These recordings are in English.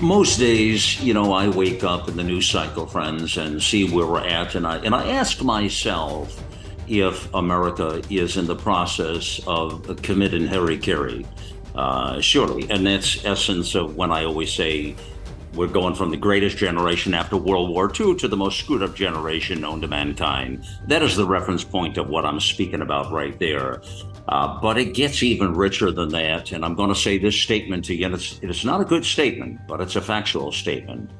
Most days, you know, I wake up in the news cycle, friends, and see where we're at, and I and I ask myself if America is in the process of committing hara-kiri. Uh, surely, and that's essence of when I always say we're going from the greatest generation after World War II to the most screwed up generation known to mankind. That is the reference point of what I'm speaking about right there. Uh, but it gets even richer than that. And I'm going to say this statement to you. And it's, it's not a good statement, but it's a factual statement.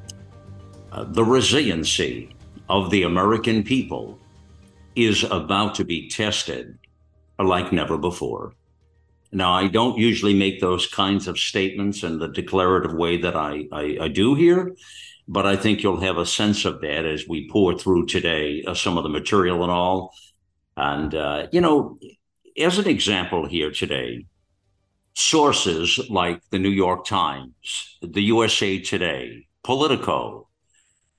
Uh, the resiliency of the American people is about to be tested like never before. Now, I don't usually make those kinds of statements in the declarative way that I, I, I do here, but I think you'll have a sense of that as we pour through today uh, some of the material and all. And, uh, you know, as an example here today, sources like the New York Times, the USA Today, Politico,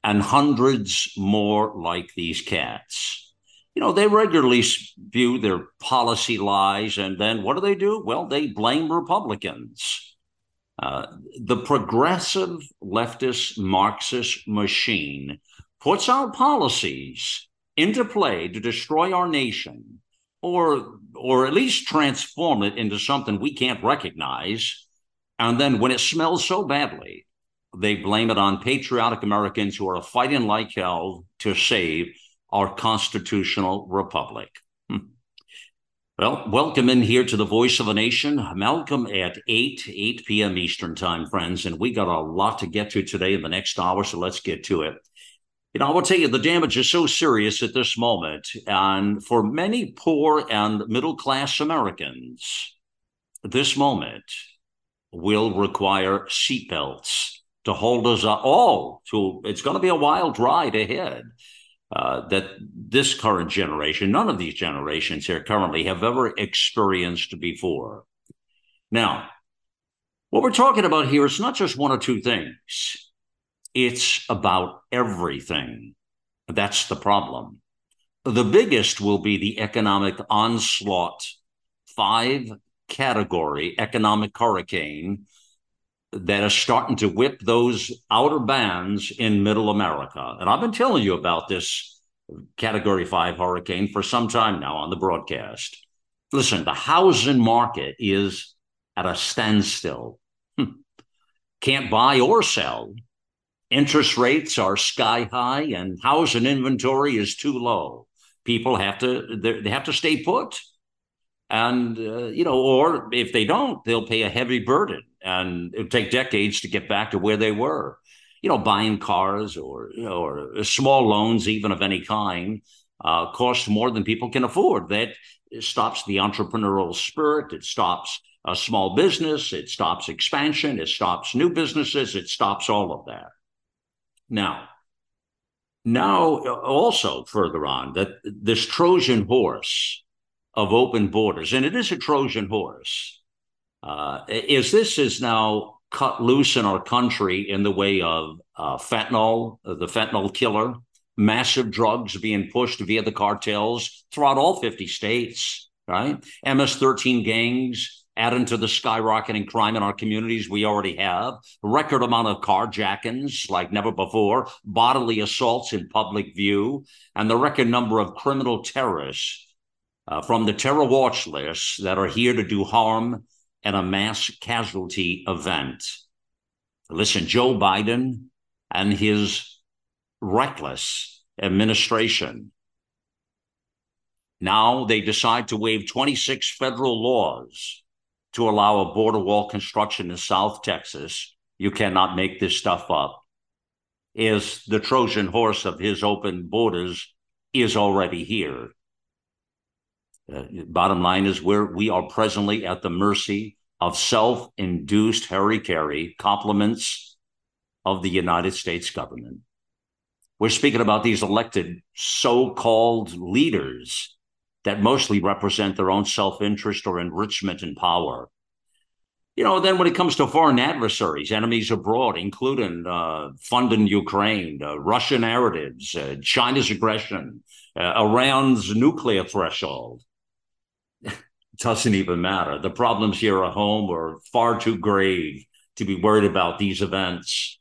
and hundreds more like these cats. You know, they regularly view their policy lies, and then what do they do? Well, they blame Republicans. Uh, the progressive leftist Marxist machine puts out policies into play to destroy our nation or or at least transform it into something we can't recognize. And then when it smells so badly, they blame it on patriotic Americans who are fighting like hell to save our constitutional republic. Hmm. Well, welcome in here to the Voice of a Nation. Malcolm at 8, 8 p.m. Eastern Time, friends. And we got a lot to get to today in the next hour, so let's get to it. You know, I will tell you, the damage is so serious at this moment. And for many poor and middle class Americans, this moment will require seatbelts to hold us all to it's going to be a wild ride ahead. Uh, that this current generation, none of these generations here currently have ever experienced before. Now, what we're talking about here is not just one or two things. It's about everything. That's the problem. The biggest will be the economic onslaught, five category economic hurricane that is starting to whip those outer bands in middle America. And I've been telling you about this category five hurricane for some time now on the broadcast. Listen, the housing market is at a standstill. Hmm. Can't buy or sell interest rates are sky high and housing inventory is too low. People have to they have to stay put, and uh, you know, or if they don't, they'll pay a heavy burden, and it'll take decades to get back to where they were. You know, buying cars or you know, or small loans, even of any kind, uh, cost more than people can afford. That stops the entrepreneurial spirit. It stops a small business. It stops expansion. It stops new businesses. It stops all of that. Now, now also further on that this Trojan horse of open borders, and it is a Trojan horse, uh, is this is now cut loose in our country in the way of uh, fentanyl, the fentanyl killer, massive drugs being pushed via the cartels throughout all 50 states, right? MS 13 gangs, adding to the skyrocketing crime in our communities we already have, record amount of carjackings like never before, bodily assaults in public view, and the record number of criminal terrorists uh, from the terror watch list that are here to do harm in a mass casualty event. Listen, Joe Biden and his reckless administration. Now they decide to waive 26 federal laws to allow a border wall construction in South Texas. You cannot make this stuff up. Is the Trojan horse of his open borders is already here. Uh, bottom line is where we are presently at the mercy of self-induced hara-kiri compliments of the United States government. We're speaking about these elected so called leaders that mostly represent their own self interest or enrichment and power. You know, then when it comes to foreign adversaries, enemies abroad, including uh, funding Ukraine, uh, Russian narratives, uh, China's aggression, uh, Iran's nuclear threshold, doesn't even matter. The problems here at home are far too grave to be worried about these events.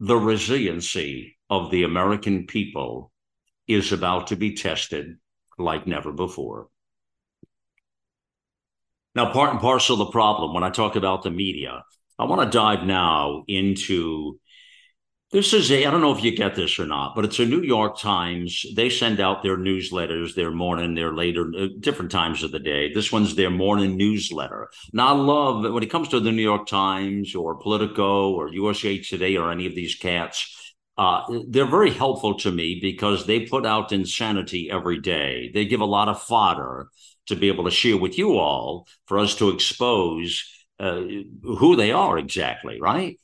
The resiliency of the American people is about to be tested like never before. Now, part and parcel of the problem when I talk about the media, I want to dive now into this is a, I don't know if you get this or not, but it's a New York Times. They send out their newsletters, their morning, their later, uh, different times of the day. This one's their morning newsletter. Now, I love when it comes to the New York Times or Politico or USA Today or any of these cats. Uh, they're very helpful to me because they put out insanity every day. They give a lot of fodder to be able to share with you all for us to expose uh, who they are exactly, right?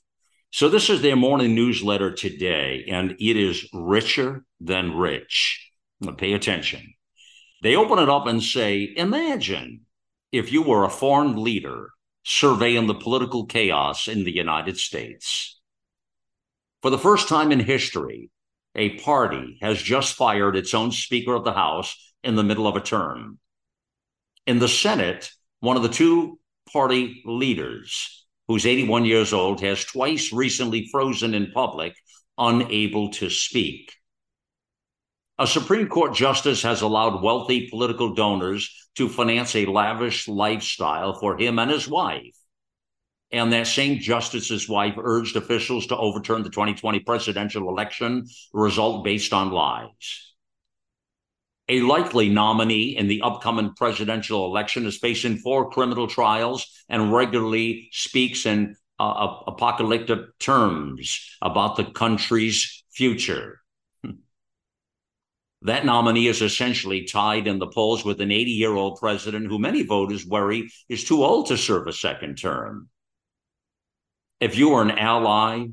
So this is their morning newsletter today, and it is richer than rich. Now pay attention. They open it up and say, Imagine if you were a foreign leader surveying the political chaos in the United States. For the first time in history, a party has just fired its own Speaker of the House in the middle of a term. In the Senate, one of the two party leaders who's 81 years old, has twice recently frozen in public, unable to speak. A Supreme Court justice has allowed wealthy political donors to finance a lavish lifestyle for him and his wife. And that same justice's wife urged officials to overturn the 2020 presidential election result based on lies a likely nominee in the upcoming presidential election is facing four criminal trials and regularly speaks in uh, apocalyptic terms about the country's future. That nominee is essentially tied in the polls with an 80 year old president who many voters worry is too old to serve a second term. If you were an ally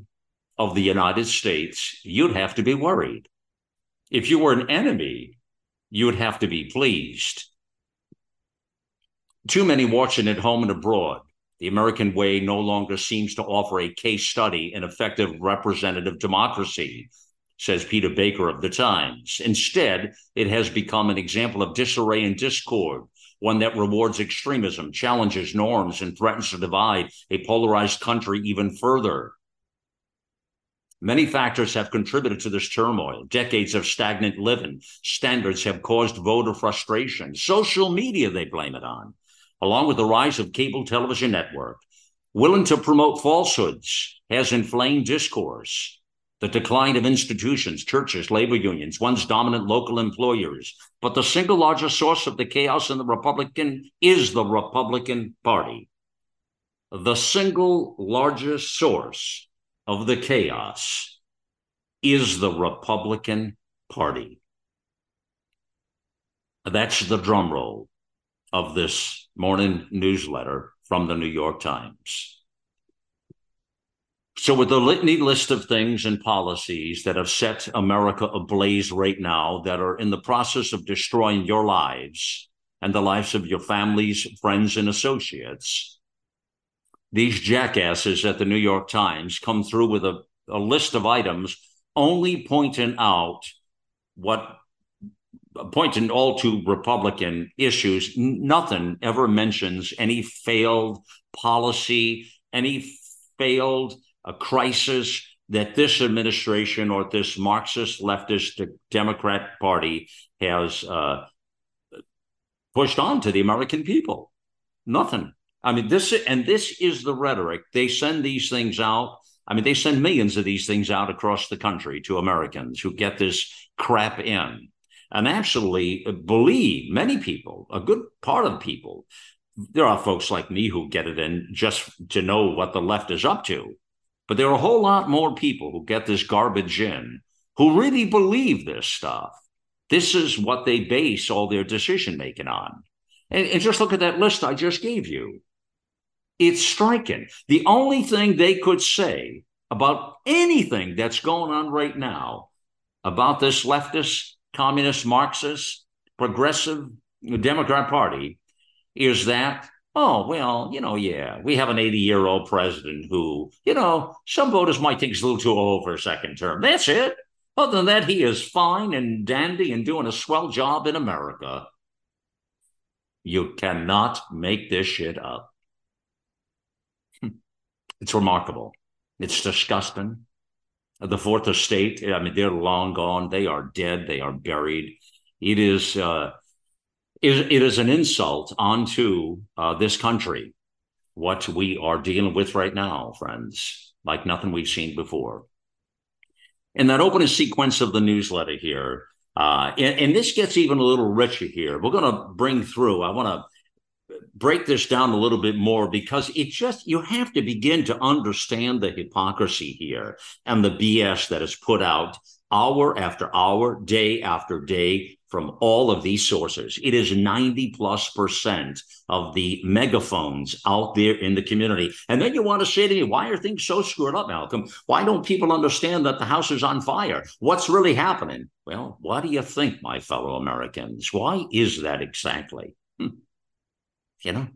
of the United States, you'd have to be worried. If you were an enemy you would have to be pleased. Too many watching at home and abroad. The American way no longer seems to offer a case study in effective representative democracy, says Peter Baker of The Times. Instead, it has become an example of disarray and discord, one that rewards extremism, challenges norms, and threatens to divide a polarized country even further. Many factors have contributed to this turmoil. Decades of stagnant living standards have caused voter frustration. Social media, they blame it on, along with the rise of cable television network, willing to promote falsehoods, has inflamed discourse. The decline of institutions, churches, labor unions, once dominant local employers. But the single largest source of the chaos in the Republican is the Republican Party. The single largest source of the chaos is the Republican Party. That's the drum roll of this morning newsletter from the New York Times. So, with the litany list of things and policies that have set America ablaze right now that are in the process of destroying your lives and the lives of your families, friends, and associates, these jackasses at the New York Times come through with a, a list of items only pointing out what pointing all to Republican issues. Nothing ever mentions any failed policy, any failed a crisis that this administration or this Marxist leftist Democrat Party has uh, pushed on to the American people. Nothing. I mean, this and this is the rhetoric. They send these things out. I mean, they send millions of these things out across the country to Americans who get this crap in and actually uh, believe many people, a good part of people. There are folks like me who get it in just to know what the left is up to. But there are a whole lot more people who get this garbage in who really believe this stuff. This is what they base all their decision making on. And, and, just look at that list I just gave you. It's striking. The only thing they could say about anything that's going on right now about this leftist, communist, Marxist, progressive Democrat Party is that, oh, well, you know, yeah, we have an 80 year old president who, you know, some voters might think he's a little too old for a second term. That's it. Other than that, he is fine and dandy and doing a swell job in America. You cannot make this shit up. It's remarkable. It's disgusting. The fourth estate, I mean, they're long gone. They are dead. They are buried. It is, uh, it, it is an insult onto uh, this country, what we are dealing with right now, friends, like nothing we've seen before. In that opening sequence of the newsletter here, uh, and, and, this gets even a little richer here. We're going to bring through, I want to break this down a little bit more because it just, you have to begin to understand the hypocrisy here and the BS that is put out hour after hour, day after day from all of these sources. It is 90 plus percent of the megaphones out there in the community. And then you want to say to me, why are things so screwed up, Malcolm? Why don't people understand that the house is on fire? What's really happening? Well, what do you think, my fellow Americans? Why is that exactly? You know,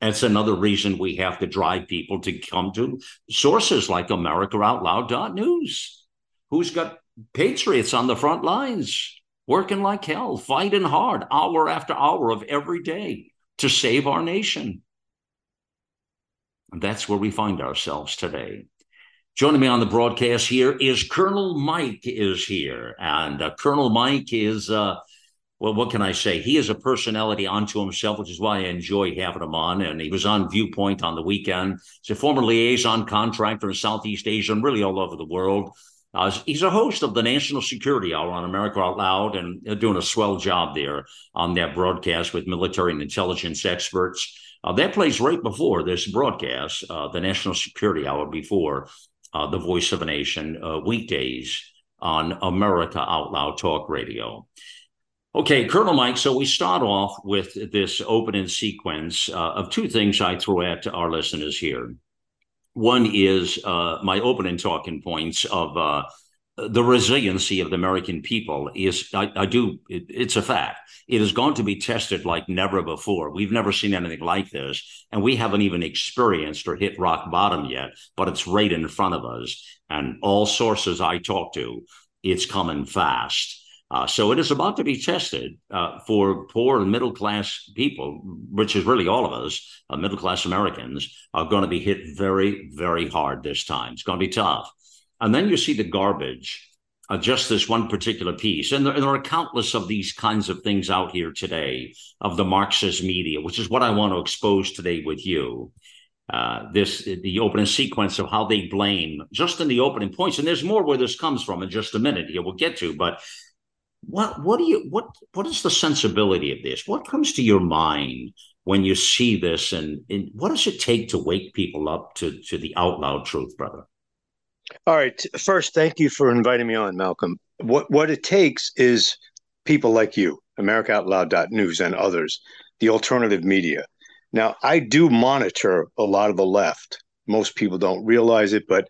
that's another reason we have to drive people to come to sources like AmericaOutloud.news. Who's got patriots on the front lines? working like hell, fighting hard, hour after hour of every day to save our nation. And that's where we find ourselves today. Joining me on the broadcast here is Colonel Mike is here. And uh, Colonel Mike is, uh, well, what can I say? He is a personality unto himself, which is why I enjoy having him on. And he was on Viewpoint on the weekend. He's a former liaison contractor in Southeast Asia and really all over the world. Uh, he's a host of the National Security Hour on America Out Loud and doing a swell job there on that broadcast with military and intelligence experts. Uh, that plays right before this broadcast, uh, the National Security Hour before uh, the Voice of a Nation uh, weekdays on America Out Loud Talk Radio. Okay, Colonel Mike. So we start off with this opening sequence uh, of two things I throw at our listeners here. One is uh, my opening talking points of uh, the resiliency of the American people is I, I do it, it's a fact. It is going to be tested like never before. We've never seen anything like this, and we haven't even experienced or hit rock bottom yet. But it's right in front of us, and all sources I talk to, it's coming fast. Uh, so it is about to be tested uh, for poor and middle class people, which is really all of us, uh, middle class Americans, are going to be hit very, very hard this time. It's going to be tough. And then you see the garbage, uh, just this one particular piece. And there, and there, are countless of these kinds of things out here today of the Marxist media, which is what I want to expose today with you. Uh, this the opening sequence of how they blame just in the opening points and there's more where this comes from in just a minute here we'll get to but what what do you what what is the sensibility of this? What comes to your mind when you see this, and, and what does it take to wake people up to to the out loud truth, brother? All right. First, thank you for inviting me on, Malcolm. What what it takes is people like you, AmericaOutloud.news and others, the alternative media. Now, I do monitor a lot of the left. Most people don't realize it, but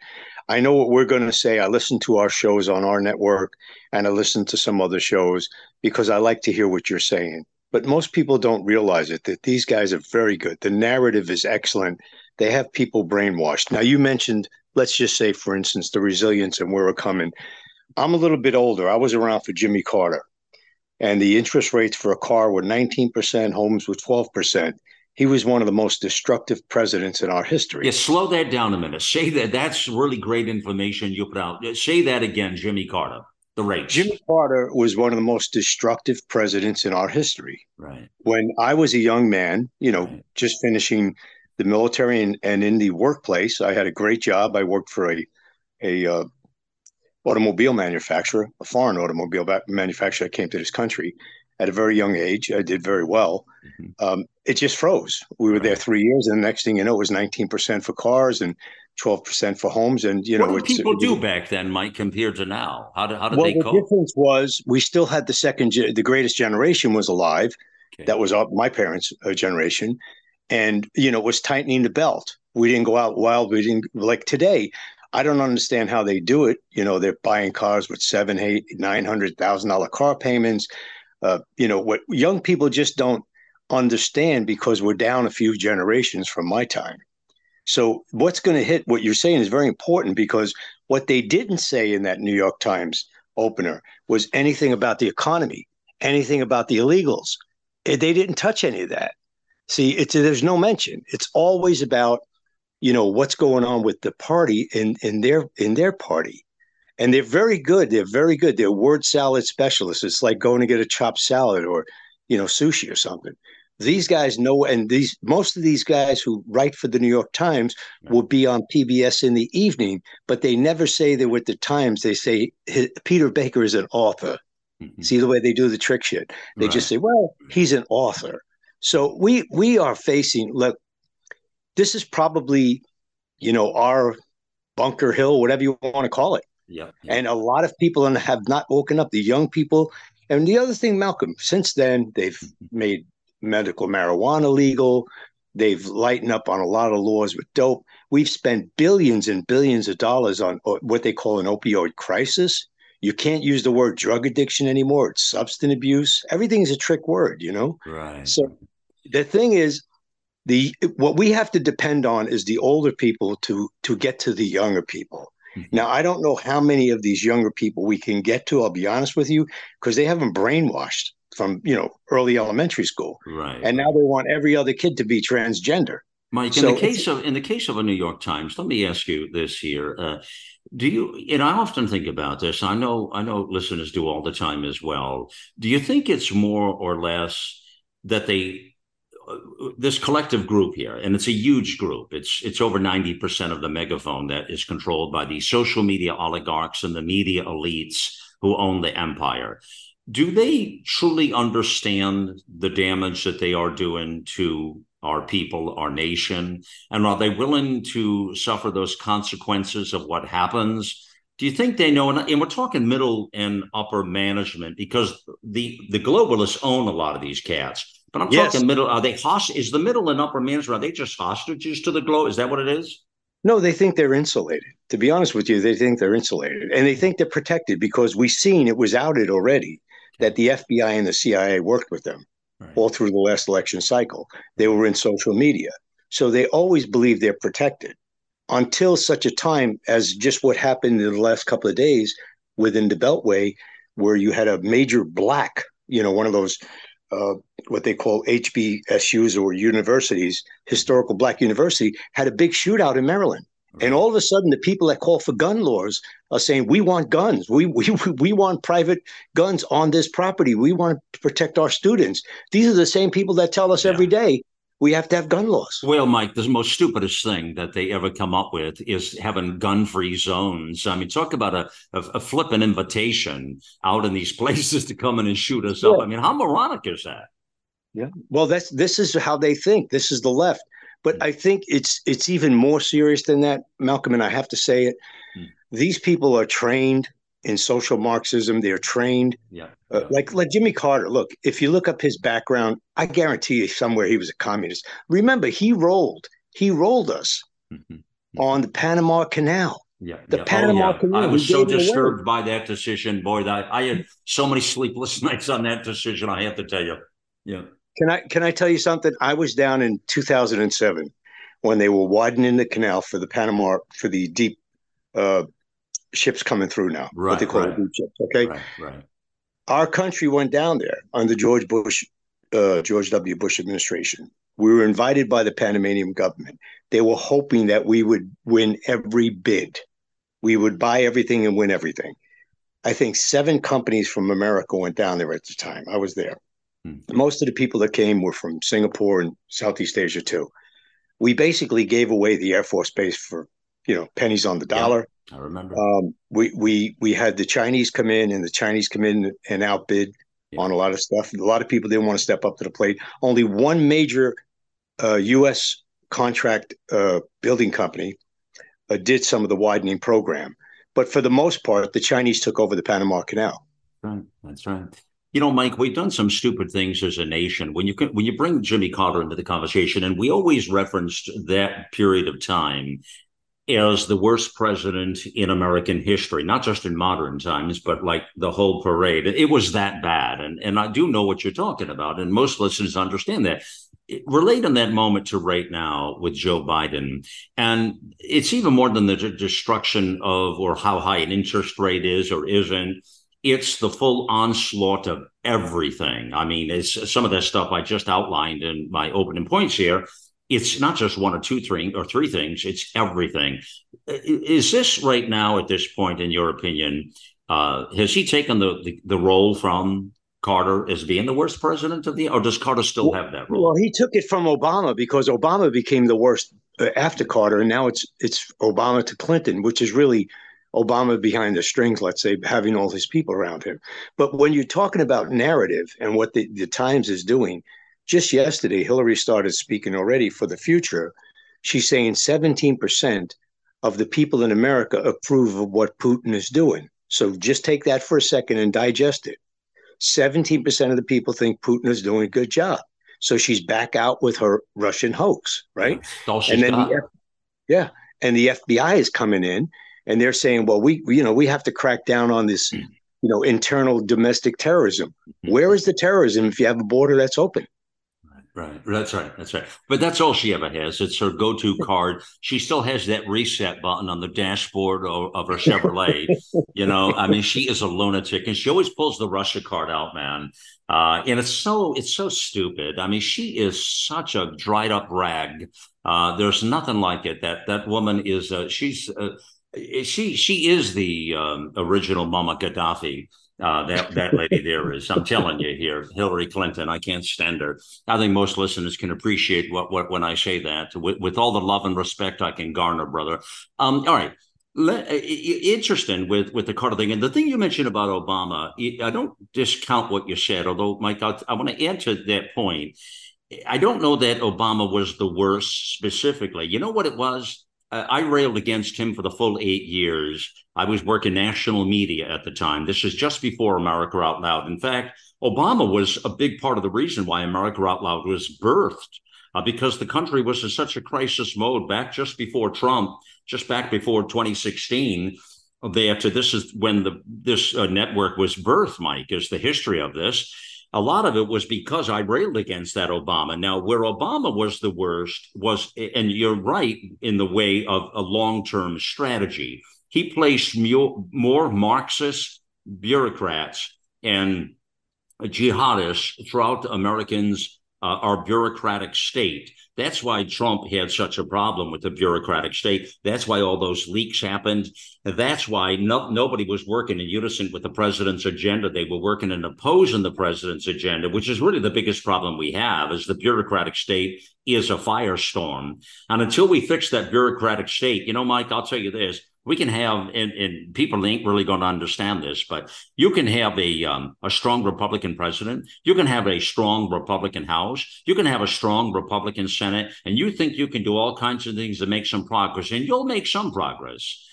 I know what we're going to say. I listen to our shows on our network and I listen to some other shows because I like to hear what you're saying. But most people don't realize it that these guys are very good. The narrative is excellent. They have people brainwashed. Now, you mentioned, let's just say, for instance, the resilience and where we're coming. I'm a little bit older. I was around for Jimmy Carter, and the interest rates for a car were 19%, homes were 12% he was one of the most destructive presidents in our history. Yeah, slow that down a minute. Say that. That's really great information you put out. Say that again, Jimmy Carter. The rates. Jimmy Carter was one of the most destructive presidents in our history. Right. When I was a young man, you know, right. just finishing the military and, and in the workplace, I had a great job. I worked for a a uh, automobile manufacturer, a foreign automobile manufacturer that came to this country at a very young age. I did very well. Mm-hmm. Um, it just froze. We were there three years, and the next thing you know, it was 19% for cars and 12% for homes. And you know, what did people do back then, Mike, compared to now? How did how did well, they the cope? The difference was we still had the second, the greatest generation was alive. Okay. That was my parents' uh, generation, and you know, it was tightening the belt. We didn't go out wild. We didn't like today. I don't understand how they do it. You know, they're buying cars with seven, eight, nine hundred thousand dollar car payments. Uh, you know what young people just don't understand because we're down a few generations from my time. So what's going to hit what you're saying is very important because what they didn't say in that New York Times opener was anything about the economy, anything about the illegals. They didn't touch any of that. See, it's there's no mention. It's always about you know what's going on with the party in in their in their party and they're very good. They're very good. They're word salad specialists. It's like going to get a chopped salad or you know sushi or something. These guys know and these most of these guys who write for the new york times will be on pbs in the evening but they never say they're with the times. They say peter baker is an author. Mm-hmm. see the way they do the trick shit. They right. just say well he's an author. So we we are facing look this is probably, you know, our bunker hill, whatever you want to call it. Yeah, yeah. And a lot of people have not woken up, the young people. And the other thing, Malcolm, since then, they've made medical marijuana legal. They've lightened up on a lot of laws with dope. We've spent billions and billions of dollars on uh, what they call an opioid crisis. You can't use the word drug addiction anymore. It's substance abuse. Everything's a trick word, you know? Right. So the thing is, the what we have to depend on is the older people to to get to the younger people. Mm-hmm. Now, I don't know how many of these younger people we can get to. I'll be honest with you, because they haven't brainwashed from you know early elementary school, right? And now they want every other kid to be transgender. Mike, in the case of in the case of a New York Times, let me ask you this here: uh, Do you? And I often think about this. I know I know listeners do all the time as well. Do you think it's more or less that they this collective group here, and it's a huge group. It's it's over ninety percent of the megaphone that is controlled by the social media oligarchs and the media elites who own the empire. Do they truly understand the damage that they are doing to our people, our nation, and are they willing to suffer those consequences of what happens? Do you think they know? And we're talking middle and upper management because the the globalists own a lot of these cats but I'm yes. talking middle. Are they hostage? Is the middle and upper management? Are they just hostages to the globe? Is that what it is? No, they think they're insulated. To be honest with you, they think they're insulated, and they think they're protected because we've seen it was outed already that the FBI and the CIA worked with them right. all through the last election cycle. They were in social media, so they always believe they're protected until such a time as just what happened in the last couple of days within the Beltway, where you had a major black, you know, one of those uh, what they call HBCUs or universities, historical black university, had a big shootout in Maryland. And all of a sudden, the people that call for gun laws are saying, "We want guns. We we we want private guns on this property. We want to protect our students." These are the same people that tell us yeah. every day we have to have gun laws. Well, Mike, the most stupidest thing that they ever come up with is having gun-free zones. I mean, talk about a, a, a flippant invitation out in these places to come in and shoot us yeah. up. I mean, how moronic is that? Yeah. Well, that's this is how they think. This is the left. But mm. I think it's it's even more serious than that, Malcolm. And I have to say it. Mm. These people are trained in social Marxism. They're trained. Yeah. Uh, like like Jimmy Carter. Look, if you look up his background, I guarantee you somewhere he was a communist. Remember, he rolled. He rolled us mm-hmm. on the Panama Canal. Yeah, the yeah. Panama oh, yeah. Canal. I was so disturbed by that decision, boy. That I had so many sleepless nights on that decision. I have to tell you. Yeah. Can I can I tell you something? I was down in 2007 when they were widening the canal for the Panama for the deep uh, ships coming through now. Right, what they call right. deep ships. Okay. Right, right. Our country went down there under George Bush, uh, George W. Bush administration. We were invited by the Panamanian government. They were hoping that we would win every bid. We would buy everything and win everything. I think seven companies from America went down there at the time. I was there. Hmm. Most of the people that came were from Singapore and Southeast Asia too. We basically gave away the Air Force Base for, you know, pennies on the dollar. I remember. Um, we we we had the Chinese come in, and the Chinese come in and outbid yeah. on a lot of stuff. A lot of people didn't want to step up to the plate. Only one major uh, U.S. contract uh, building company uh, did some of the widening program, but for the most part, the Chinese took over the Panama Canal. Right, that's right. You know, Mike, we've done some stupid things as a nation. When you when you bring Jimmy Carter into the conversation, and we always referenced that period of time as the worst president in American history, not just in modern times, but like the whole parade. It was that bad. And, and I do know what you're talking about. And most listeners understand that. Relate in that moment to right now with Joe Biden. And it's even more than the destruction of or how high an interest rate is or isn't. It's the full onslaught of everything. I mean, it's some of that stuff I just outlined in my opening points here it's not just one or two, three or three things. It's everything. Is this right now at this point, in your opinion, uh, has he taken the, the, the role from Carter as being the worst president of the, or does Carter still well, have that role? Well, he took it from Obama because Obama became the worst uh, after Carter, and now it's it's Obama to Clinton, which is really Obama behind the strings, let's say, having all his people around him. But when you're talking about narrative and what the, the Times is doing, just yesterday, Hillary started speaking already for the future. She's saying 17% of the people in America approve of what Putin is doing. So just take that for a second and digest it. 17% of the people think Putin is doing a good job. So she's back out with her Russian hoax, right? and then the, yeah, and the FBI is coming in and they're saying, well, we you know, we have to crack down on this, you know, internal domestic terrorism. Mm-hmm. Where is the terrorism if you have a border that's open? Right. That's right. That's right. But that's all she ever has. It's her go to card. She still has that reset button on the dashboard of, of her Chevrolet. you know, I mean, she is a lunatic and she always pulls the Russia card out, man. Uh, and it's so it's so stupid. I mean, she is such a dried up rag. Uh, there's nothing like it. That that woman is uh, she's uh, she she is the um, original Mama Gaddafi. Uh, that that lady there is. I'm telling you here, Hillary Clinton. I can't stand her. I think most listeners can appreciate what what when I say that with, with all the love and respect I can garner, brother. Um, all right. Let, interesting with with the Carter thing and the thing you mentioned about Obama. I don't discount what you said, although Mike, I, I want to add to that point. I don't know that Obama was the worst specifically. You know what it was? I railed against him for the full eight years. I was working national media at the time. This is just before America Out Loud. In fact, Obama was a big part of the reason why America Out Loud was birthed, uh, because the country was in such a crisis mode back just before Trump, just back before 2016. That this is when the this uh, network was birthed. Mike is the history of this a lot of it was because I railed against that Obama. Now, where Obama was the worst was, and you're right in the way of a long term strategy. He placed more Marxist bureaucrats and jihadists throughout Americans uh, our bureaucratic state. That's why Trump had such a problem with the bureaucratic state. That's why all those leaks happened. That's why no, nobody was working in unison with the president's agenda. They were working and opposing the president's agenda, which is really the biggest problem we have is the bureaucratic state is a firestorm. And until we fix that bureaucratic state, you know, Mike, I'll tell you this, we can have and, and people ain't really going to understand this but you can have a um, a strong republican president you can have a strong republican house you can have a strong republican senate and you think you can do all kinds of things to make some progress and you'll make some progress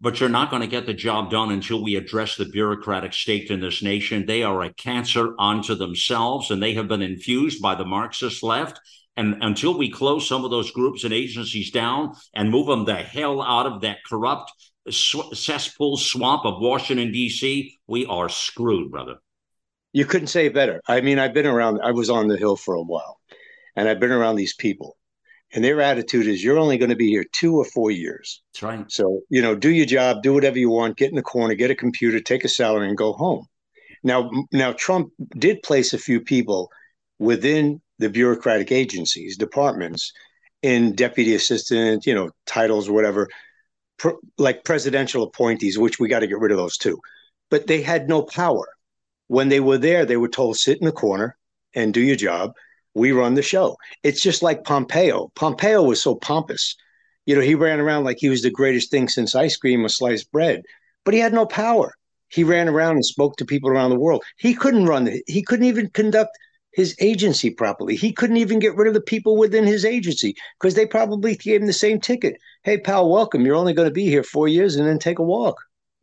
but you're not going to get the job done until we address the bureaucratic state in this nation. They are a cancer unto themselves, and they have been infused by the Marxist left. And until we close some of those groups and agencies down and move them the hell out of that corrupt cesspool swamp of Washington, D.C., we are screwed, brother. You couldn't say it better. I mean, I've been around, I was on the Hill for a while, and I've been around these people. And their attitude is you're only going to be here two or four years. That's right. So, you know, do your job, do whatever you want, get in the corner, get a computer, take a salary, and go home. Now, now Trump did place a few people within the bureaucratic agencies, departments, in deputy assistant, you know, titles, whatever, pr- like presidential appointees, which we got to get rid of those too. But they had no power. When they were there, they were told, sit in the corner and do your job. We run the show. It's just like Pompeo. Pompeo was so pompous. You know, he ran around like he was the greatest thing since ice cream or sliced bread, but he had no power. He ran around and spoke to people around the world. He couldn't run, he couldn't even conduct his agency properly. He couldn't even get rid of the people within his agency because they probably gave him the same ticket. Hey, pal, welcome. You're only going to be here four years and then take a walk.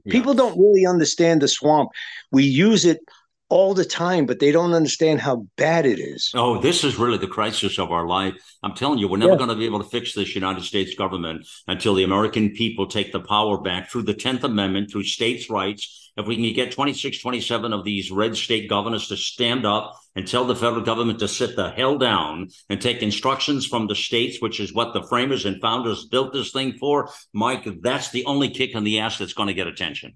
Yeah. People don't really understand the swamp. We use it all the time, but they don't understand how bad it is. Oh, this is really the crisis of our life. I'm telling you, we're never yeah. going to be able to fix this United States government until the American people take the power back through the 10th Amendment, through states' rights. If we can get 26, 27 of these red state governors to stand up and tell the federal government to sit the hell down and take instructions from the states, which is what the framers and founders built this thing for, Mike, that's the only kick in the ass that's going to get attention.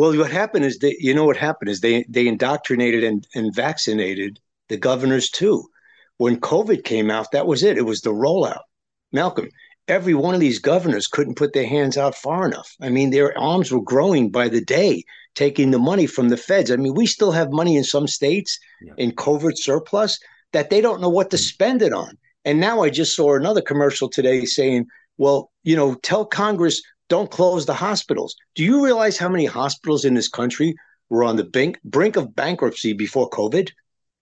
Well, what happened is they, you know, what happened is they they indoctrinated and, and vaccinated the governors too. When COVID came out, that was it. It was the rollout. Malcolm, every one of these governors couldn't put their hands out far enough. I mean, their arms were growing by the day, taking the money from the feds. I mean, we still have money in some states yeah. in COVID surplus that they don't know what to spend it on. And now I just saw another commercial today saying, well, you know, tell Congress don't close the hospitals. Do you realize how many hospitals in this country were on the brink, brink of bankruptcy before COVID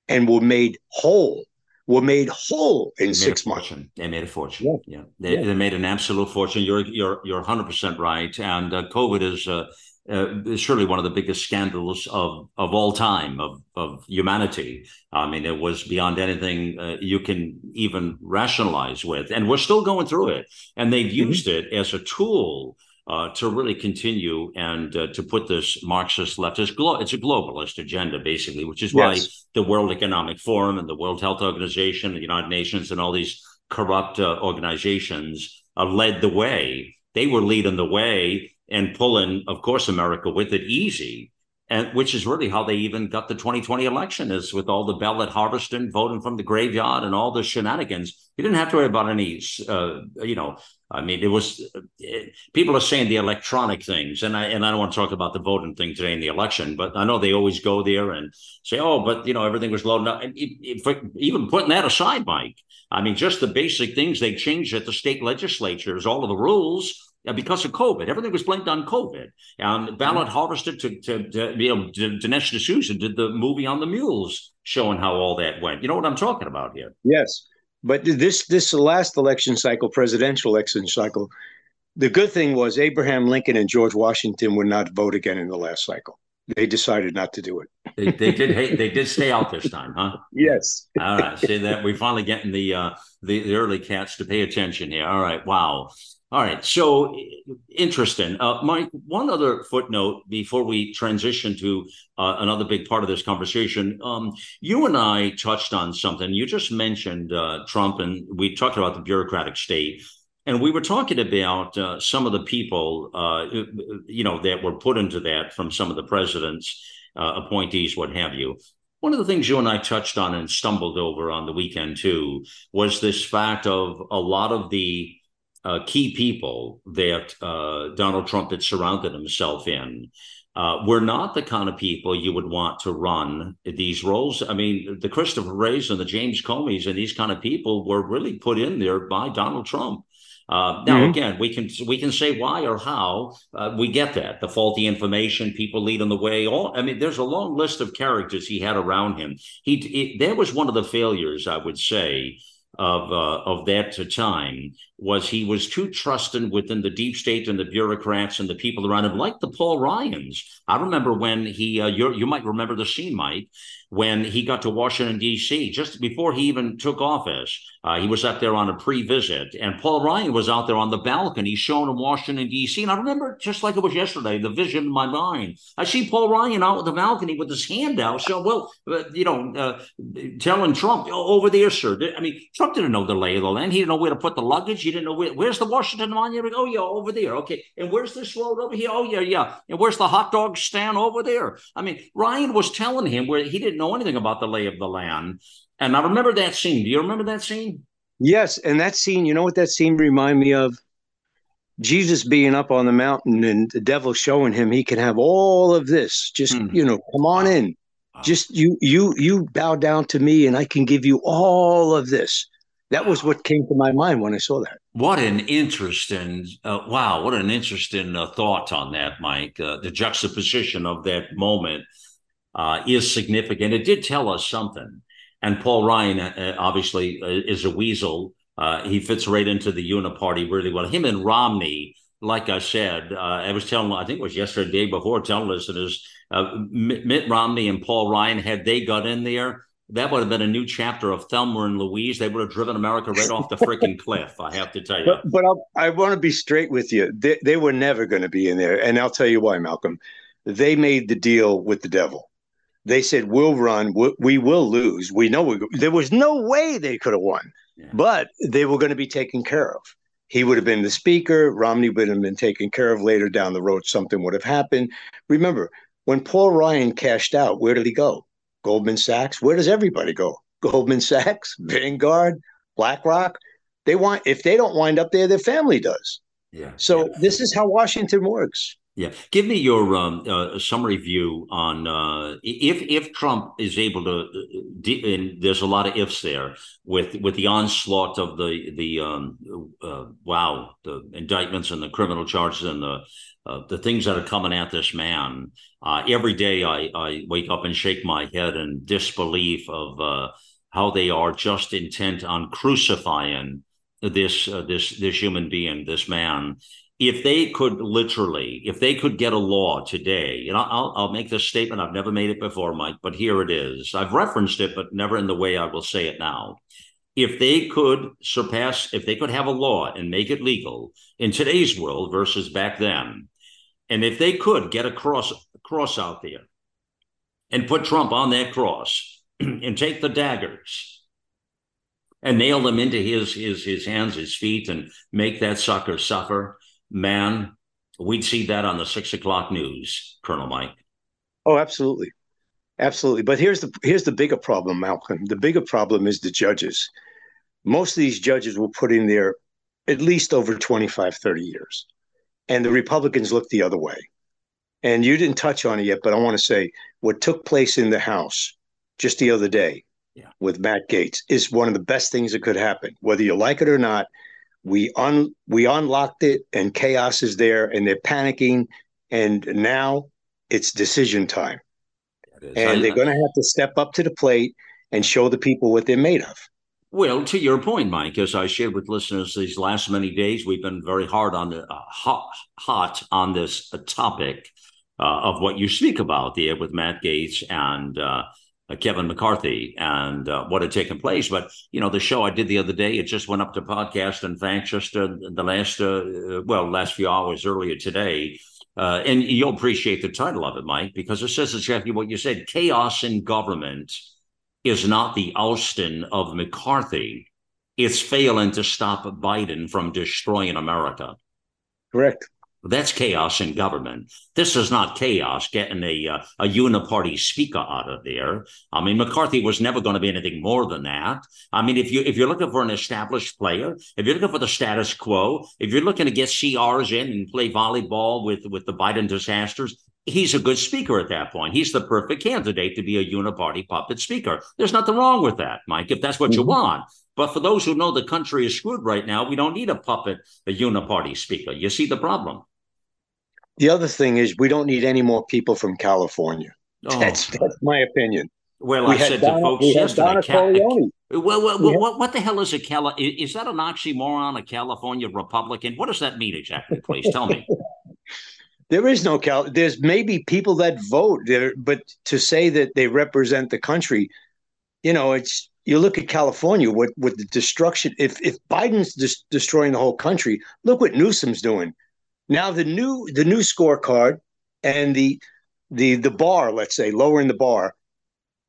and were made whole? Were made whole in six months. They made a fortune. Yeah, yeah. They, yeah. they made an absolute fortune. You're you're you're 100 percent right. And uh, COVID is uh, uh, surely one of the biggest scandals of of all time of of humanity. I mean, it was beyond anything uh, you can even rationalize with, and we're still going through it. And they've mm-hmm. used it as a tool uh, to really continue and uh, to put this Marxist leftist, glo- it's a globalist agenda, basically, which is yes. why the World Economic Forum and the World Health Organization, the United Nations, and all these corrupt uh, organizations uh, led the way. They were leading the way and pulling, of course, America with it easy. And which is really how they even got the 2020 election is with all the ballot harvesting, voting from the graveyard, and all the shenanigans. You didn't have to worry about any, uh, you know, I mean, it was it, people are saying the electronic things, and I and I don't want to talk about the voting thing today in the election, but I know they always go there and say, "Oh, but you know, everything was loaded up." even putting that aside, Mike, I mean, just the basic things they changed at the state legislatures, all of the rules because of COVID. Everything was blamed on COVID. And ballot mm-hmm. harvested to, to, to you know, Dinesh D'Souza did the movie on the mules showing how all that went. You know what I'm talking about here? Yes. But this this last election cycle, presidential election cycle, the good thing was Abraham Lincoln and George Washington would not vote again in the last cycle. They decided not to do it. they, they did. Hey, they did stay out this time, huh? Yes. All right. See that we're finally getting the uh, the, the early cats to pay attention here. All right. Wow. All right. So interesting. Uh, one other footnote before we transition to uh, another big part of this conversation. Um, you and I touched on something. You just mentioned uh, Trump, and we talked about the bureaucratic state. And we were talking about uh, some of the people, uh, you know, that were put into that from some of the presidents, uh, appointees, what have you. One of the things you and I touched on and stumbled over on the weekend too was this fact of a lot of the uh, key people that uh, Donald Trump had surrounded himself in uh, were not the kind of people you would want to run these roles. I mean, the Christopher Wrays and the James Comeys and these kind of people were really put in there by Donald Trump. Uh, now, mm-hmm. again, we can we can say why or how. Uh, we get that the faulty information, people leading the way. All I mean, there's a long list of characters he had around him. He it, that was one of the failures, I would say, of uh, of that time was he was too trusting within the deep state and the bureaucrats and the people around him, like the Paul Ryans. I remember when he, uh, you might remember the scene, Mike, when he got to Washington, D.C., just before he even took office. Uh, he was up there on a pre visit, and Paul Ryan was out there on the balcony shown in Washington, D.C. And I remember just like it was yesterday, the vision in my mind. I see Paul Ryan out on the balcony with his hand out. So, well, uh, you know, uh, telling Trump, over there, sir. I mean, Trump didn't know the lay of the land. He didn't know where to put the luggage. He didn't know where, where's the Washington Monument? Oh, yeah, over there. Okay. And where's this road over here? Oh, yeah, yeah. And where's the hot dog stand over there? I mean, Ryan was telling him where he didn't know anything about the lay of the land. And I remember that scene. Do you remember that scene? Yes, and that scene, you know what that scene remind me of? Jesus being up on the mountain and the devil showing him he can have all of this. Just, hmm. you know, come on in. Just you you you bow down to me and I can give you all of this. That was what came to my mind when I saw that. What an interesting, uh, wow, what an interesting uh, thought on that, Mike. Uh, the juxtaposition of that moment uh, is significant. It did tell us something. And Paul Ryan, uh, uh obviously, is a weasel. He fits right into the uniparty really well. Him and Romney, like I said, I was telling, I think it was yesterday, day before, telling listeners, Mitt Romney and Paul Ryan, had they got in there, that would have been a new chapter of Thelma and Louise. They would have driven America right off the freaking cliff. I have to tell you. But, but i want to be straight with you. They, they were never going to be in there, and I'll tell you why, Malcolm. They made the deal with the devil. They said, "We'll run. We, we will lose. We know we, there was no way they could have won, yeah. but they were going to be taken care of." He would have been the speaker. Romney would have been taken care of later down the road. Something would have happened. Remember, when Paul Ryan cashed out, where did he go? Goldman Sachs. Where does everybody go? Goldman Sachs, Vanguard, BlackRock. They want if they don't wind up there, their family does. Yeah. So yeah. this is how Washington works. Yeah, give me your um, uh, summary view on uh, if if Trump is able to. Uh, and there's a lot of ifs there with with the onslaught of the the um, uh, wow the indictments and the criminal charges and the uh, the things that are coming at this man. Uh, every day I I wake up and shake my head in disbelief of how they are just intent on crucifying this this this human being, this man if they could literally, if they could get a law today, and I'll, I'll make this statement, I've never made it before, Mike, but here it is. I've referenced it, but never in the way I will say it now. If they could surpass, if they could have a law and make it legal in today's world versus back then, and if they could get a cross, a cross out there and put Trump on that cross and take the daggers and nail them into his his his hands, his feet, and make that sucker suffer man, we'd see that on the six o'clock news, Colonel Mike. Oh, absolutely. Absolutely. But here's the here's the bigger problem, Malcolm. The bigger problem is the judges. Most of these judges were put in there at least over 25, 30 years. And the Republicans looked the other way. And you didn't touch on it yet, but I want to say what took place in the House just the other day yeah. with Matt Gaetz is one of the best things that could happen. Whether you like it or not, we un we unlocked it and chaos is there and they're panicking and now it's decision time and they're going to have to step up to the plate and show the people what they're made of well to your point mike as i shared with listeners these last many days we've been very hard on the uh, hot, hot on this uh, topic uh, of what you speak about there with matt Gaetz and uh, Kevin McCarthy and uh, what had taken place. But you know, the show I did the other day, it just went up to podcast. In fact, just the last well, last few hours earlier today. And you'll appreciate the title of it, Mike, because it says exactly what you said. Chaos in government is not the ousting of McCarthy; it's failing to stop Biden from destroying America. Correct. That's chaos in government. This is not chaos getting a uh, a uniparty speaker out of there. I mean, McCarthy was never going to be anything more than that. I mean, if you if you're looking for an established player, if you're looking for the status quo, if you're looking to get CRs in and play volleyball with with the Biden disasters, he's a good speaker at that point. He's the perfect candidate to be a uniparty puppet speaker. There's nothing wrong with that, Mike, if that's what mm-hmm. you want. But for those who know the country is screwed right now, we don't need a puppet, a uniparty speaker. You see the problem. The other thing is we don't need any more people from California. Oh. That's that's my opinion. Well, we I said Donna, to folks yesterday, Cal- well, well, well what, what the hell is a Cali? Is that an oxymoron? A California Republican? What does that mean exactly? Please tell me. there is no Cal. There's maybe people that vote there, but to say that they represent the country, you know, it's you look at California with with the destruction. If if Biden's destroying the whole country, look what Newsom's doing. Now the new the new scorecard and the the the bar, let's say, lowering the bar,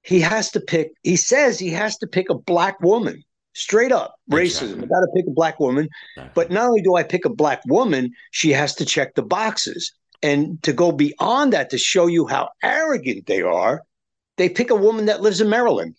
he has to pick. He says he has to pick a black woman. Straight up racism. Exactly. I got to pick a black woman. Exactly. But not only do I pick a black woman, she has to check the boxes. And to go beyond that, to show you how arrogant they are, they pick a woman that lives in Maryland.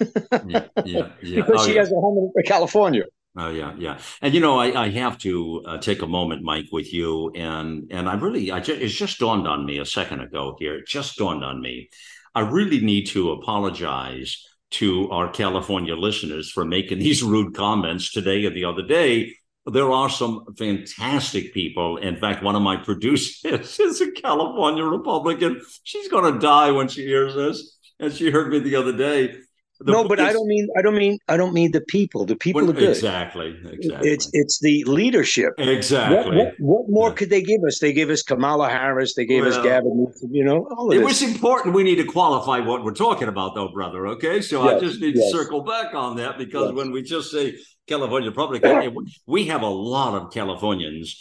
Yeah, yeah, yeah. because oh, she yeah. has a home in California. Oh yeah, yeah, and you know I, I have to uh, take a moment, Mike, with you, and and I really I just, it's just dawned on me a second ago here. It just dawned on me. I really need to apologize to our California listeners for making these rude comments today or the other day. There are some fantastic people. In fact, one of my producers is a California Republican. She's going to die when she hears this, and she heard me the other day no, but I don't mean I don't mean I don't mean the people. The people well, are good. Exactly. Exactly. It's it's the leadership. Exactly. What, what, what more yeah. could they give us? They gave us Kamala Harris. They gave well, us Gavin. You know, it this. was important. We need to qualify what we're talking about, though, brother. Okay, so yes, I just need yes. to circle back on that because yes. when we just say California Republican, we have a lot of Californians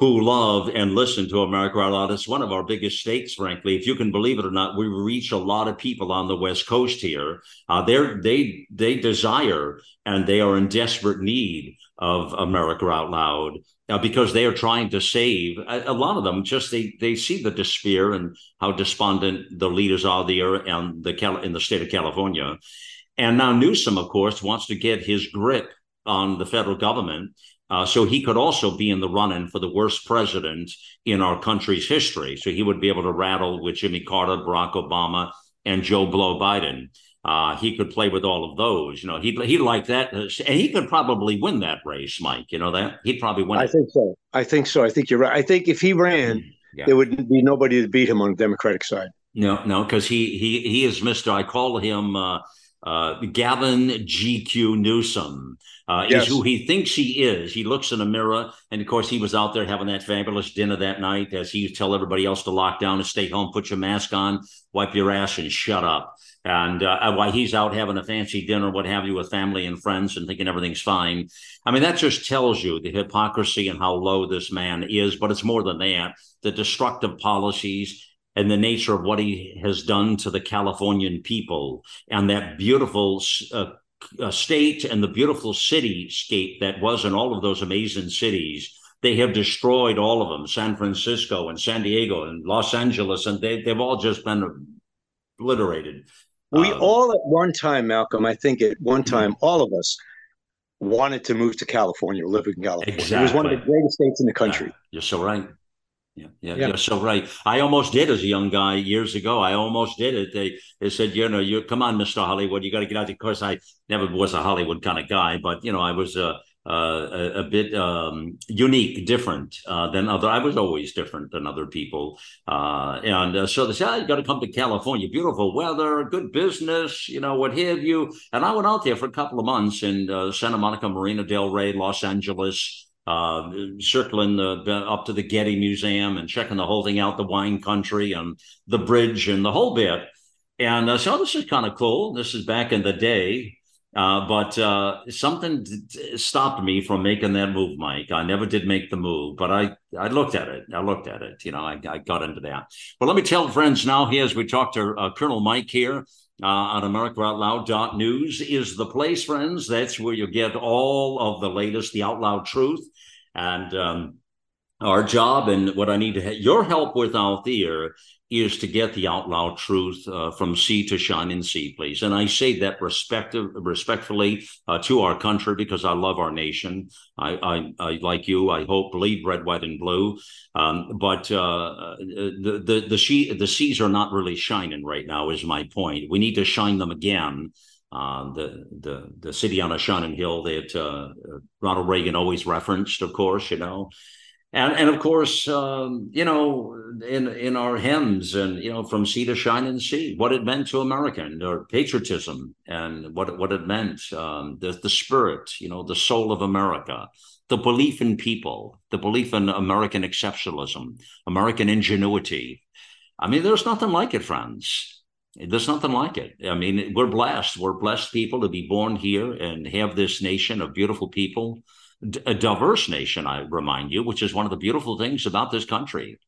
who love and listen to America Out Loud. It's one of our biggest stakes, frankly. If you can believe it or not, we reach a lot of people on the West Coast here. Uh, they they desire and they are in desperate need of America Out Loud uh, because they are trying to save a, a, lot of them. Just they they see the despair and how despondent the leaders are there and the Cal- in the state of California. And now Newsom, of course, wants to get his grip on the federal government uh, so he could also be in the running for the worst president in our country's history. So he would be able to rattle with Jimmy Carter, Barack Obama, and Joe Blow Biden. Uh, he could play with all of those. You know, he'd he'd like that, and he could probably win that race, Mike. You know that he'd probably win. I it. think so. I think so. I think you're right. I think if he ran, mm, yeah. there would be nobody to beat him on the Democratic side. No, no, because he he he is Mister. I call him. Uh, uh, Gavin GQ Newsom uh, yes. is who he thinks he is. He looks in a mirror, and of course, he was out there having that fabulous dinner that night as he tell everybody else to lock down and stay home, put your mask on, wipe your ass, and shut up. And uh, while he's out having a fancy dinner, what have you, with family and friends, and thinking everything's fine. I mean, that just tells you the hypocrisy and how low this man is. But it's more than that. The destructive policies and the nature of what he has done to the Californian people and that beautiful uh, uh, state and the beautiful cityscape that was in all of those amazing cities. They have destroyed all of them San Francisco and San Diego and Los Angeles, and they, they've all just been obliterated. We um, all at one time, Malcolm, I think at one mm-hmm. time, all of us wanted to move to California, live in California. Exactly. It was one of the greatest states in the country. Yeah, you're so right. Yeah, yeah, yeah, you're so right. I almost did as a young guy years ago. I almost did it. They they said, you know, you come on, Mister Hollywood, you got to get out. Of course, I never was a Hollywood kind of guy, but you know, I was uh, uh, a, a bit um, unique, different uh, than other. I was always different than other people, uh, and uh, so they said, oh, you got to come to California. Beautiful weather, good business, you know, what have you. And I went out there for a couple of months in uh, Santa Monica, Marina Del Rey, Los Angeles uh, circling the, up to the Getty Museum and checking the whole thing out, the wine country and the bridge and the whole bit. And uh, so this is kind of cool. This is back in the day. Uh, but uh, something stopped me from making that move, Mike. I never did make the move, but I, I looked at it. I looked at it. You know, I, I got into that. But let me tell friends now here as we talk to uh, Colonel Mike here uh, on AmericaOutloud.news is the place, friends. That's where you get all of the latest, the out loud truth. And um, our job and what I need to ha- your help with out there is to get the out loud truth uh, from sea to shining sea, please. And I say that respectfully uh, to our country because I love our nation. I, I, I, like you, I hope, bleed red, white, and blue. Um, but uh, the the the, she, the seas are not really shining right now. Is my point. We need to shine them again. Uh, the the the city on a shining hill that uh, Ronald Reagan always referenced, of course, you know, and and of course, um, you know, in in our hymns and you know, from sea to shining sea, what it meant to American or patriotism and what what it meant, um, the the spirit, you know, the soul of America, the belief in people, the belief in American exceptionalism, American ingenuity. I mean, there's nothing like it, friends. There's nothing like it. I mean, we're blessed. We're blessed people to be born here and have this nation of beautiful people a diverse nation, I remind you, which is one of the beautiful things about this country.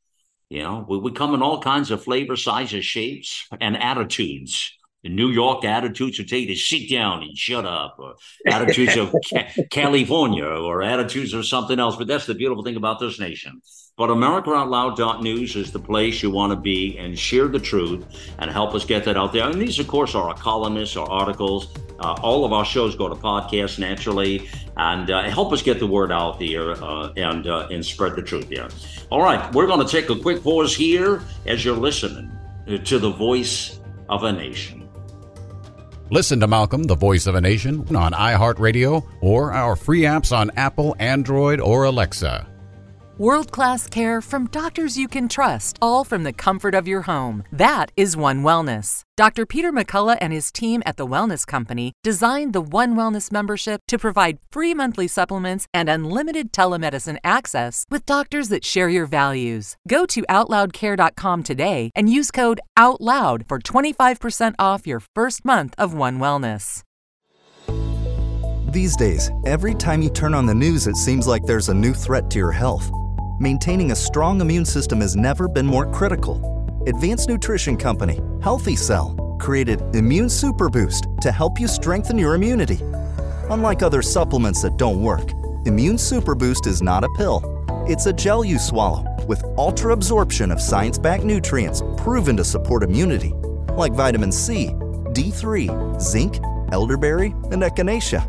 You know, we, we come in all kinds of flavor, sizes, shapes, and attitudes. The New York attitudes would tell you to sit down and shut up, or attitudes of ca- California, or attitudes of something else. But that's the beautiful thing about this nation. But AmericaOutloud.news is the place you want to be and share the truth and help us get that out there. And these, of course, are our columnists, our articles. Uh, all of our shows go to podcasts naturally and uh, help us get the word out there uh, and, uh, and spread the truth there. All right, we're going to take a quick pause here as you're listening to the voice of a nation. Listen to Malcolm, the voice of a nation, on iHeartRadio or our free apps on Apple, Android, or Alexa. World class care from doctors you can trust, all from the comfort of your home. That is One Wellness. Dr. Peter McCullough and his team at The Wellness Company designed the One Wellness membership to provide free monthly supplements and unlimited telemedicine access with doctors that share your values. Go to OutLoudCare.com today and use code OUTLOUD for 25% off your first month of One Wellness. These days, every time you turn on the news, it seems like there's a new threat to your health. Maintaining a strong immune system has never been more critical. Advanced Nutrition Company, Healthy Cell, created Immune Super Boost to help you strengthen your immunity. Unlike other supplements that don't work, Immune Super Boost is not a pill. It's a gel you swallow with ultra absorption of science backed nutrients proven to support immunity, like vitamin C, D3, zinc, elderberry, and echinacea.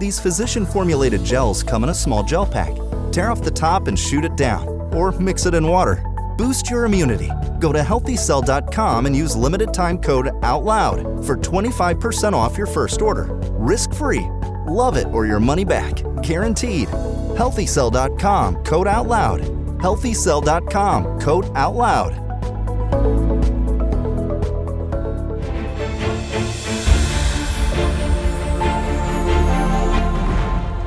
These physician formulated gels come in a small gel pack Tear off the top and shoot it down, or mix it in water. Boost your immunity. Go to healthycell.com and use limited time code OUTLOUD for 25% off your first order. Risk free. Love it or your money back. Guaranteed. Healthycell.com code OUTLOUD. Healthycell.com code OUTLOUD.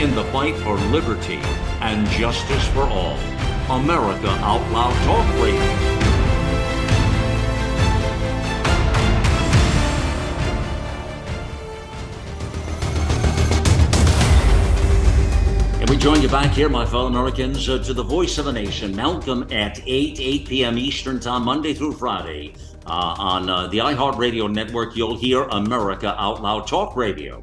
in the fight for liberty and justice for all. America Out Loud Talk Radio. And we join you back here, my fellow Americans, uh, to the voice of the nation. Malcolm at 8, 8 p.m. Eastern Time, Monday through Friday. Uh, on uh, the iHeartRadio network, you'll hear America Out Loud Talk Radio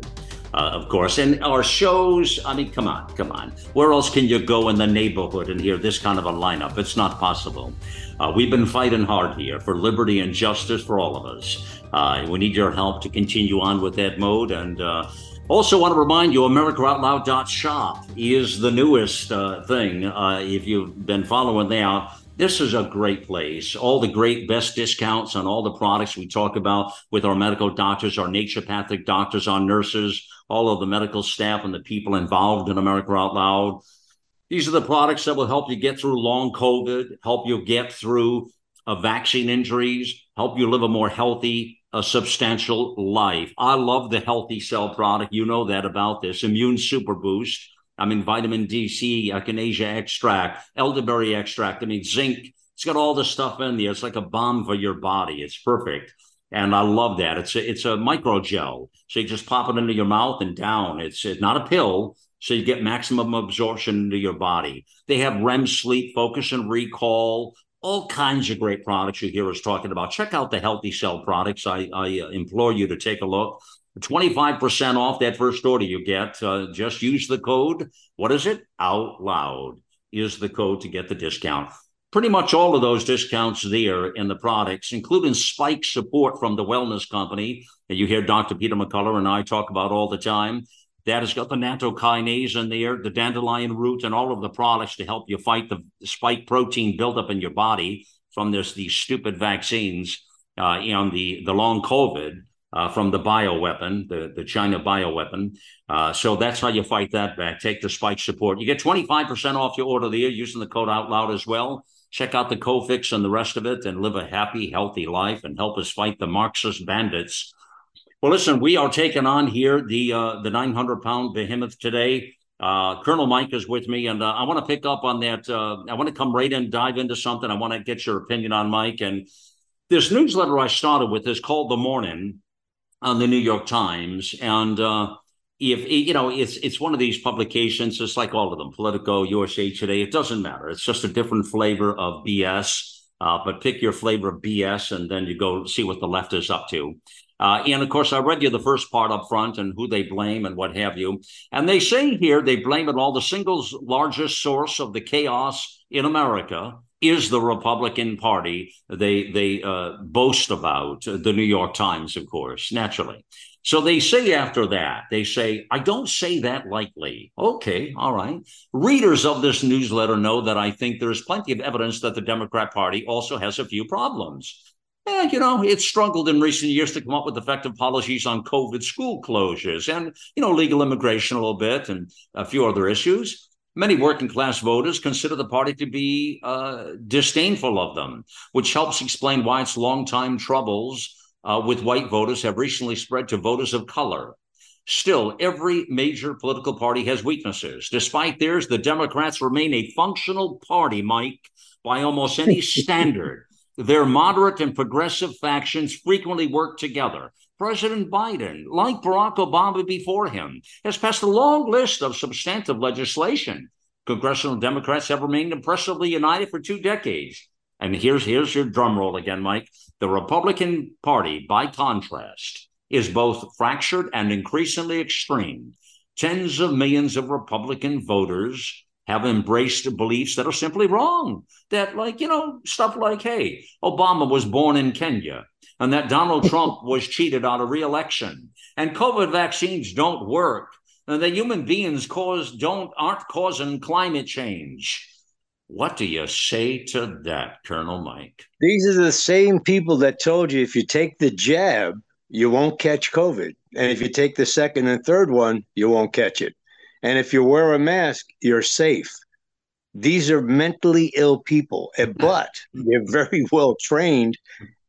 uh, of course. And our shows, I mean, come on, come on. Where else can you go in the neighborhood and hear this kind of a lineup? It's not possible. Uh, we've been fighting hard here for liberty and justice for all of us. Uh, we need your help to continue on with that mode. And uh, also want to remind you, AmericaOutloud.shop is the newest uh, thing. If you've been following that, this is a great place. All the great best discounts on all the products we talk about with our medical doctors, our naturopathic doctors, our nurses, all of the medical staff and the people involved in America Out Loud. These are the products that will help you get through long COVID, help you get through uh, vaccine injuries, help you live a more healthy, a substantial life. I love the Healthy Cell product. You know that about this Immune Super Boost. I mean, vitamin D, C, echinacea extract, elderberry extract. I mean, zinc. It's got all the stuff in there. It's like a bomb for your body. It's perfect and I love that. It's a, it's a micro gel, so you just pop it into your mouth and down. It's, it's not a pill, so you get maximum absorption into your body. They have REM sleep, focus and recall, all kinds of great products you hear us talking about. Check out the Healthy Cell products. I, I uh, implore you to take a look. 25% off that first order you get. Uh, just use the code. What is it? Out loud is the code to get the discount pretty much all of those discounts there in the products, including spike support from the wellness company that you hear Dr. Peter McCullough and I talk about all the time. That has got the nattokinase in there, the dandelion root, and all of the products to help you fight the spike protein buildup in your body from this these stupid vaccines uh, and the the long COVID. Uh, from the bioweapon, the, the China bioweapon. Uh, so that's how you fight that back. Take the spike support. You get 25% off your order there using the code out loud as well check out the Cofix and the rest of it and live a happy, healthy life and help us fight the Marxist bandits. Well, listen, we are taking on here the uh, the 900 pound behemoth today. Uh, Colonel Mike is with me, and uh, I want to pick up on that. Uh, I want to come right in, dive into something. I want to get your opinion on Mike. And this newsletter I started with is called The Morning on the New York Times. And uh, if you know it's it's one of these publications just like all of them politico usa today it doesn't matter it's just a different flavor of bs uh, but pick your flavor of bs and then you go see what the left is up to uh, and of course i read you the first part up front and who they blame and what have you and they say here they blame it all the single largest source of the chaos in america is the Republican Party they they uh, boast about. The New York Times, of course, naturally. So they say after that, they say, I don't say that lightly. Okay, all right. Readers of this newsletter know that I think there's plenty of evidence that the Democrat Party also has a few problems. And, you know, it's struggled in recent years to come up with effective policies on COVID school closures and, you know, legal immigration a little bit and a few other issues. Many working class voters consider the party to be uh, disdainful of them, which helps explain why its longtime troubles uh, with white voters have recently spread to voters of color. Still, every major political party has weaknesses. Despite theirs, the Democrats remain a functional party, Mike, by almost any standard. Their moderate and progressive factions frequently work together. President Biden, like Barack Obama before him, has passed a long list of substantive legislation. Congressional Democrats have remained impressively united for two decades. And here's here's your drum roll again, Mike. The Republican Party, by contrast, is both fractured and increasingly extreme. Tens of millions of Republican voters have embraced beliefs that are simply wrong. That, like, you know, stuff like, hey, Obama was born in Kenya, and that Donald Trump was cheated out of reelection, and COVID vaccines don't work, and that human beings cause don't aren't causing climate change. What do you say to that, Colonel Mike? These are the same people that told you if you take the jab, you won't catch COVID. And if you take the second and third one, you won't catch it. And if you wear a mask, you're safe. These are mentally ill people, eh, but they're very well trained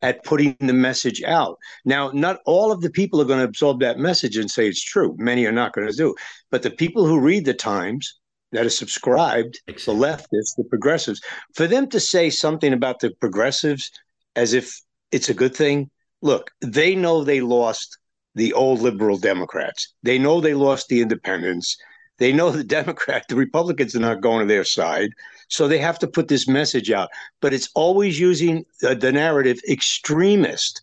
at putting the message out. Now, not all of the people are going to absorb that message and say it's true. Many are not going to do. But the people who read the Times, that are subscribed, the leftists, the progressives, for them to say something about the progressives as if it's a good thing. Look, they know they lost the old liberal Democrats. They know they lost the independents. They know the Democrat, the Republicans are not going to their side. So they have to put this message out. But it's always using uh, the narrative extremist.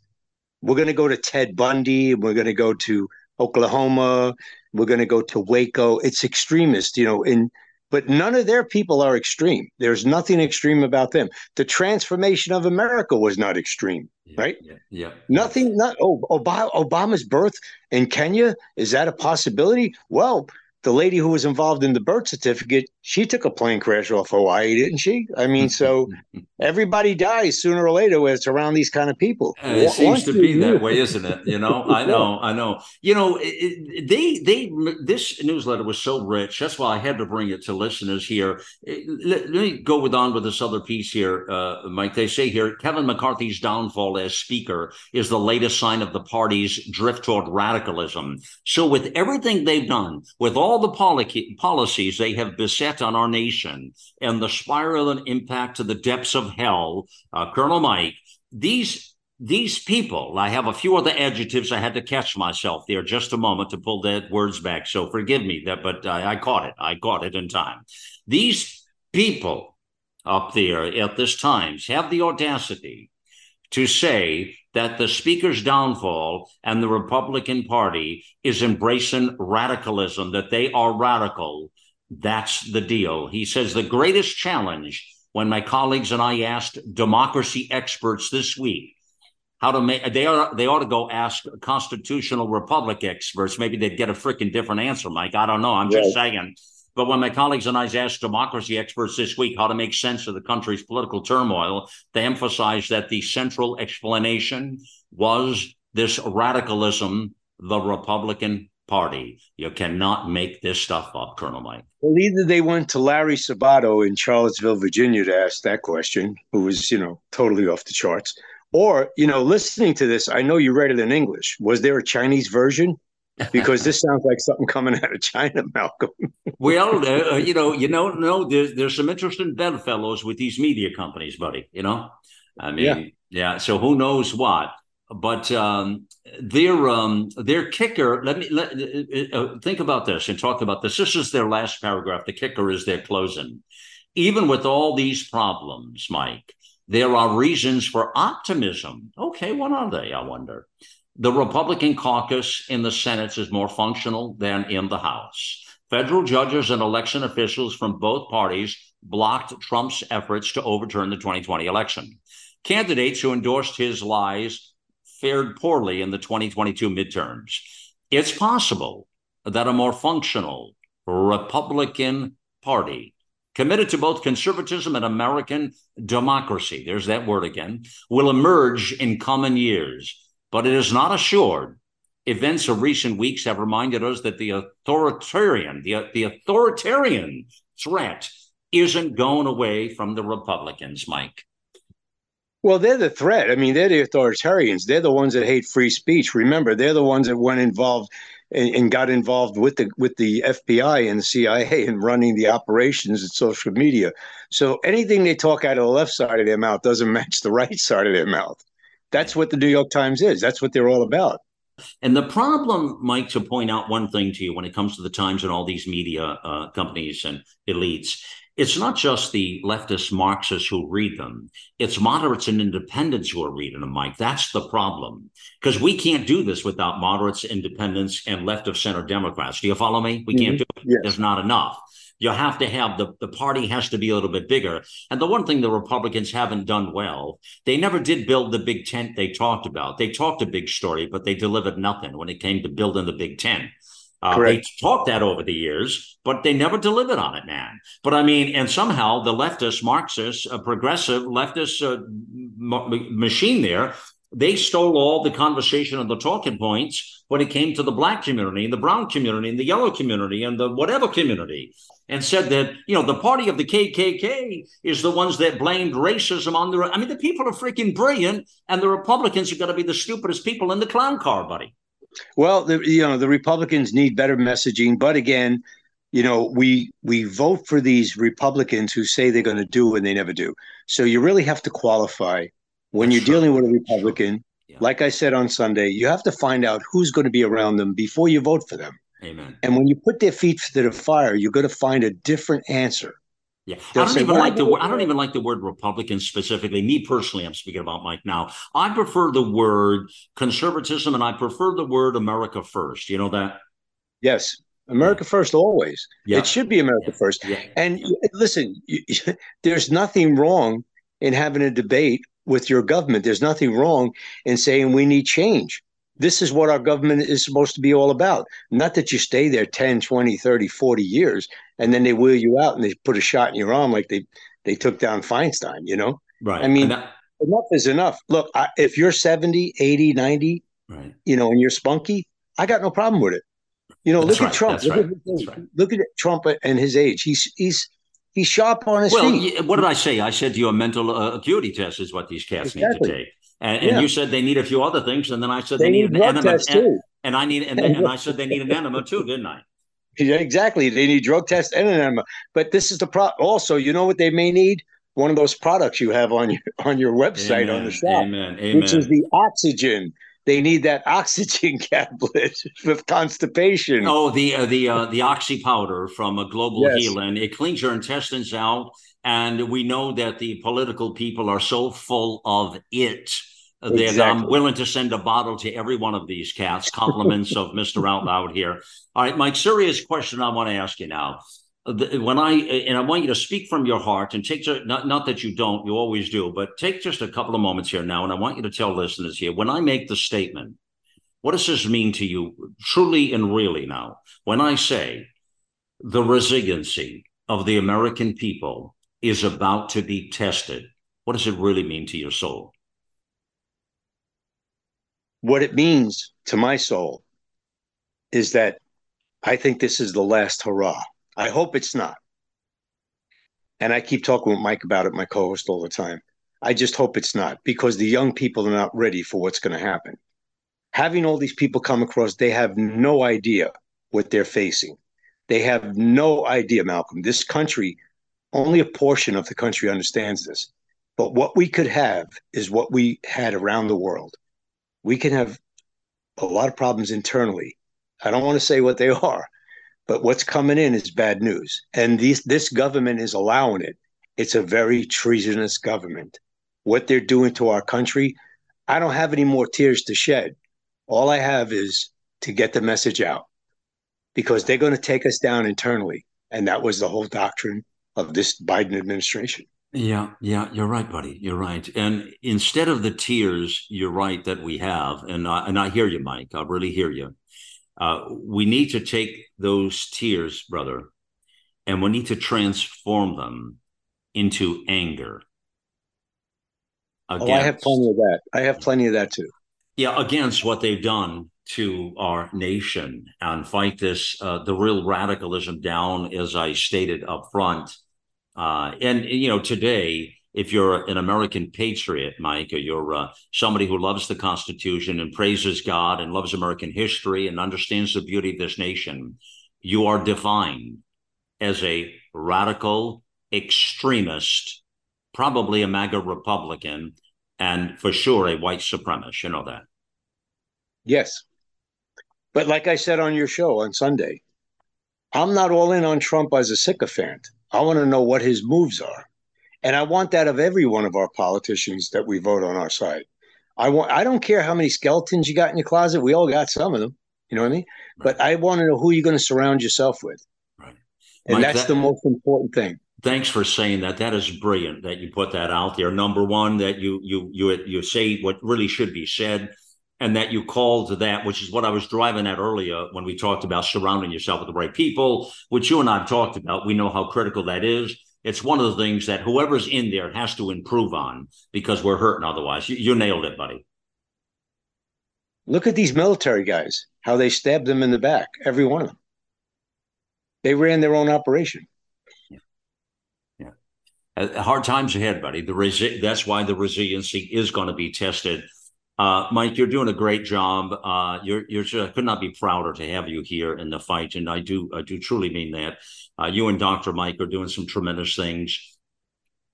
We're going to go to Ted Bundy. and We're going to go to Oklahoma. We're going to go to Waco. It's extremist, you know, in but none of their people are extreme. There's nothing extreme about them. The transformation of America was not extreme, yeah, right? Yeah, yeah. Nothing. Not oh, Obama's birth in Kenya is that a possibility? Well, the lady who was involved in the birth certificate, she took a plane crash off Hawaii, didn't she? I mean, so everybody dies sooner or later when it's around these kind of people. And it seems to be that way, isn't it? You know, I know, I know. You know, it, they they this newsletter was so rich. That's why I had to bring it to listeners here. Let, let me go with on with this other piece here, uh, Mike. They say here Kevin McCarthy's downfall as speaker is the latest sign of the party's drift toward radicalism. So with everything they've done, with all all the policy, policies they have beset on our nation and the spiral and impact to the depths of hell, uh, Colonel Mike, these these people, I have a few other adjectives. I had to catch myself there just a moment to pull that words back. So forgive me that, but I, I caught it. I caught it in time. These people up there at this times have the audacity to say that the speaker's downfall and the Republican Party is embracing radicalism, that they are radical. That's the deal. He says the greatest challenge when my colleagues and I asked democracy experts this week how to make they are they ought to go ask constitutional republic experts. Maybe they'd get a freaking different answer, Mike. I don't know. I'm just saying. But when my colleagues and I asked democracy experts this week how to make sense of the country's political turmoil, they emphasized that the central explanation was this radicalism, the Republican Party. You cannot make this stuff up, Colonel Mike. Well, either they went to Larry Sabato in Charlottesville, Virginia to ask that question, who was, you know, totally off the charts. Or, you know, listening to this, I know you read it in English. Was there a Chinese version? because this sounds like something coming out of China, Malcolm. well, uh, uh, you know, you know, no, there's there's some interesting bedfellows with these media companies, buddy. You know, I mean, yeah. yeah so who knows what? But um, their um, their kicker. Let me let, uh, uh, think about this and talk about this. This is their last paragraph. The kicker is their closing. Even with all these problems, Mike, there are reasons for optimism. Okay, what are they? I wonder the Republican caucus in the Senate is more functional than in the House. Federal judges and election officials from both parties blocked Trump's efforts to overturn the 2020 election. Candidates who endorsed his lies fared poorly in the 2022 midterms. It's possible that a more functional Republican Party committed to both conservatism and American democracy, there's that word again, will emerge in coming years. But it is not assured. Events of recent weeks have reminded us that the authoritarian, the, the authoritarian threat isn't going away from the Republicans, Mike. Well, they're the threat. I mean, they're the authoritarians. They're the ones that hate free speech. Remember, they're the ones that went involved and, and, got involved with the with the FBI and the CIA and running the operations and social media. So anything they talk out of the left side of their mouth doesn't match the right side of their mouth. That's what the New York Times is. That's what they're all about. And the problem, Mike, to point out one thing to you when it comes to the Times and all these media uh, companies and elites, it's not just the leftist Marxists who read them. It's moderates and independents who are reading them, Mike. That's the problem. Because we can't do this without moderates, independents, and left of center Democrats. Do you follow me? We mm-hmm. can't do it. Yes. There's not enough. You have to have the, the party has to be a little bit bigger. And the one thing the Republicans haven't done well, they never did build the big tent they talked about. They talked a big story, but they delivered nothing when it came to building the big tent. Uh, they talked that over the years, but they never delivered on it, man. But I mean, and somehow the leftist, Marxist, uh, progressive leftist uh, m- machine there, they stole all the conversation and the talking points when it came to the black community and the brown community and the yellow community and the whatever community and said that, you know, the party of the KKK is the ones that blamed racism on the. I mean, the people are freaking brilliant, and the Republicans are going to be the stupidest people in the clown car, buddy. Well, the, you know, the Republicans need better messaging, but again, you know, we we vote for these Republicans who say they're going to do and they never do. So you really have to qualify when you're sure. dealing with a Republican. Yeah. Like I said on Sunday, you have to find out who's going to be around them before you vote for them. Amen. And when you put their feet to the fire, you're going to find a different answer. Yeah, They'll I don't say, even like the word. I don't even like the word Republican specifically. Me personally, I'm speaking about Mike now. I prefer the word conservatism, and I prefer the word America first. You know that? Yes, America yeah. first always. Yeah. It should be America yeah. first. And listen, you, there's nothing wrong in having a debate with your government. There's nothing wrong in saying we need change this is what our government is supposed to be all about. Not that you stay there 10, 20, 30, 40 years and then they wheel you out and they put a shot in your arm like they, they took down Feinstein, you know? Right. I mean, that, enough is enough. Look, I, if you're 70, 80, 90, right. you know, and you're spunky, I got no problem with it. You know, That's look right. at Trump. Look, right. at right. look, at Trump and his age. He's he's he's sharp on his well, feet. what did I say? I said to you a mental uh, acuity test is what these cats exactly. need to take. And, and yeah. you said they need a few other things, and then I said they, they need, need an enema, and, and, I need and, and I said they need an enema too, didn't I? Yeah, exactly. They need drug test and an enema. But this is the pro. Also, you know what they may need? One of those products you have on your on your website Amen. on the shop, Amen. Amen. which is the oxygen. They need that oxygen tablet with constipation. Oh, the uh, the uh, the oxy powder from a global yes. healing. It cleans your intestines out, and we know that the political people are so full of it Exactly. that I'm willing to send a bottle to every one of these cats. Compliments of Mr. Out Loud here. All right, Mike, serious question I want to ask you now. When I and I want you to speak from your heart and take not not that you don't, you always do, but take just a couple of moments here now, and I want you to tell listeners here when I make the statement, what does this mean to you, truly and really now? When I say the resiliency of the American people is about to be tested, what does it really mean to your soul? What it means to my soul is that I think this is the last hurrah. I hope it's not. And I keep talking with Mike about it, my co host, all the time. I just hope it's not because the young people are not ready for what's going to happen. Having all these people come across, they have no idea what they're facing. They have no idea, Malcolm. This country, only a portion of the country understands this. But what we could have is what we had around the world we can have a lot of problems internally. I don't want to say what they are, but what's coming in is bad news. And these, this government is allowing it. It's a very treasonous government. What they're doing to our country, I don't have any more tears to shed. All I have is to get the message out because they're going to take us down internally. And that was the whole doctrine of this Biden administration. Yeah, yeah, you're right, buddy. You're right. And instead of the tears, you're right that we have, and I, and I hear you, Mike. I really hear you. Uh, we need to take those tears, brother, and we need to transform them into anger. Against, oh, I have plenty of that. I have plenty of that too. Yeah, against what they've done to our nation and fight this, uh, the real radicalism down, as I stated up front. Uh, and, you know, today, if you're an American patriot, Mike, or you're uh, somebody who loves the Constitution and praises God and loves American history and understands the beauty of this nation, you are defined as a radical extremist, probably a MAGA Republican, and for sure a white supremacist. You know that. Yes. But like I said on your show on Sunday, I'm not all in on Trump as a sycophant. I want to know what his moves are. And I want that of every one of our politicians that we vote on our side. I want I don't care how many skeletons you got in your closet. We all got some of them. You know what I mean? Right. But I want to know who you're going to surround yourself with. Right. And Mike, that's that, the most important thing. Thanks for saying that. That is brilliant that you put that out there. Number one, that you you you you say what really should be said and that you call to that, which is what I was driving at earlier when we talked about surrounding yourself with the right people, which you and I have talked about. We know how critical that is. It's one of the things that whoever's in there has to improve on because we're hurting otherwise. You, you nailed it, buddy. Look at these military guys, how they stabbed them in the back, every one of them. They ran their own operation. Yeah. yeah. Uh, hard times ahead, buddy. The resi- that's why the resiliency is going to be tested uh, Mike, you're doing a great job. Uh, you're you're just, could not be prouder to have you here in the fight, and I do I do truly mean that. Uh, you and Dr. Mike are doing some tremendous things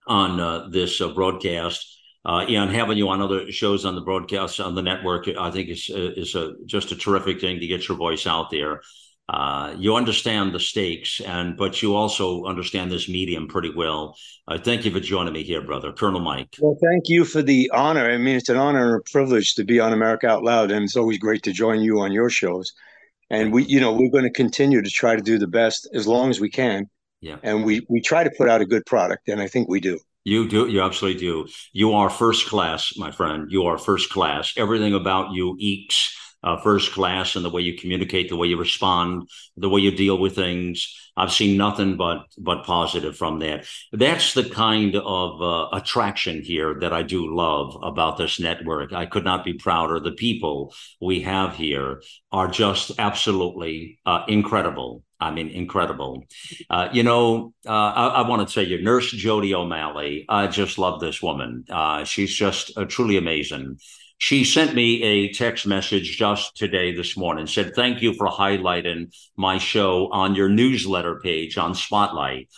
on uh, this uh, broadcast. Uh, and having you on other shows on the broadcast on the network, I think is is a, just a terrific thing to get your voice out there uh, you understand the stakes, and but you also understand this medium pretty well. Uh, thank you for joining me here, brother, Colonel Mike. Well, thank you for the honor. I mean, it's an honor and a privilege to be on America Out Loud, and it's always great to join you on your shows. And we, you know, we're going to continue to try to do the best as long as we can. Yeah. And we we try to put out a good product, and I think we do. You do. You absolutely do. You are first class, my friend. You are first class. Everything about you ekes uh, first class in the way you communicate, the way you respond, the way you deal with things. I've seen nothing but but positive from that. That's the kind of uh, attraction here that I do love about this network. I could not be prouder. The people we have here are just absolutely uh, incredible. I mean, incredible. Uh, you know, uh, I, I want to tell you, Nurse Jodi O'Malley. I just love this woman. Uh, she's just uh, truly amazing. She sent me a text message just today, this morning, said, Thank you for highlighting my show on your newsletter page on Spotlight.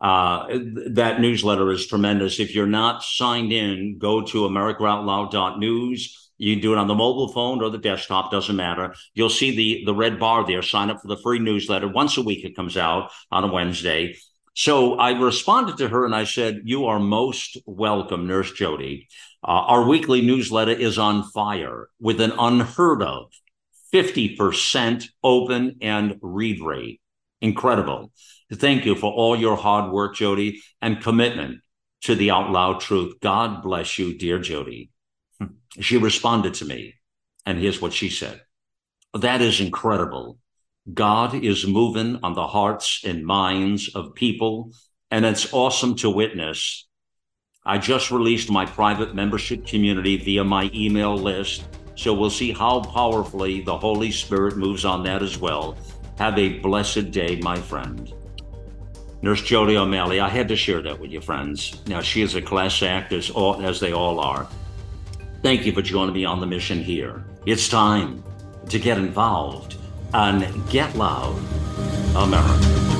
Uh, that newsletter is tremendous. If you're not signed in, go to americaoutloud.news. You can do it on the mobile phone or the desktop, doesn't matter. You'll see the, the red bar there. Sign up for the free newsletter. Once a week, it comes out on a Wednesday. So I responded to her and I said, You are most welcome, Nurse Jodi. Uh, our weekly newsletter is on fire with an unheard of 50% open and read rate. Incredible. Thank you for all your hard work, Jodi, and commitment to the out loud truth. God bless you, dear Jodi. Hmm. She responded to me, and here's what she said That is incredible. God is moving on the hearts and minds of people, and it's awesome to witness I just released my private membership community via my email list, so we'll see how powerfully the Holy Spirit moves on that as well. Have a blessed day, my friend. Nurse Jodi O'Malley, I had to share that with you, friends. Now, she is a class act, as, all, as they all are. Thank you for joining me on the mission here. It's time to get involved and get loud, America.